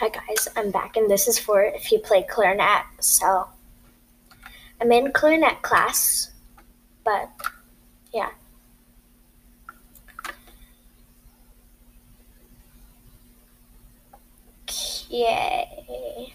Hi guys, I'm back and this is for if you play clarinet. So I'm in clarinet class, but yeah. Okay.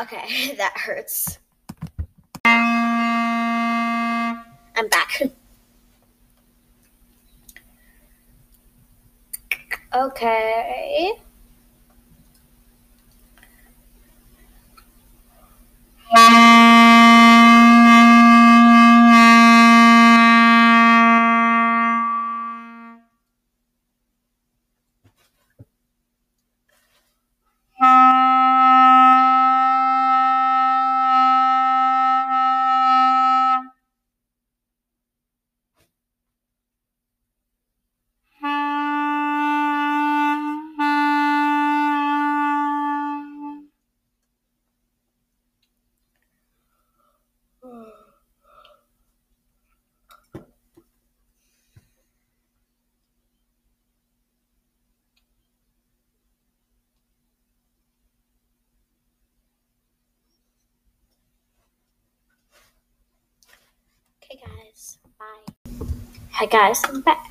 Okay, that hurts. I'm back. Okay. Bye. Hi, guys. I'm back.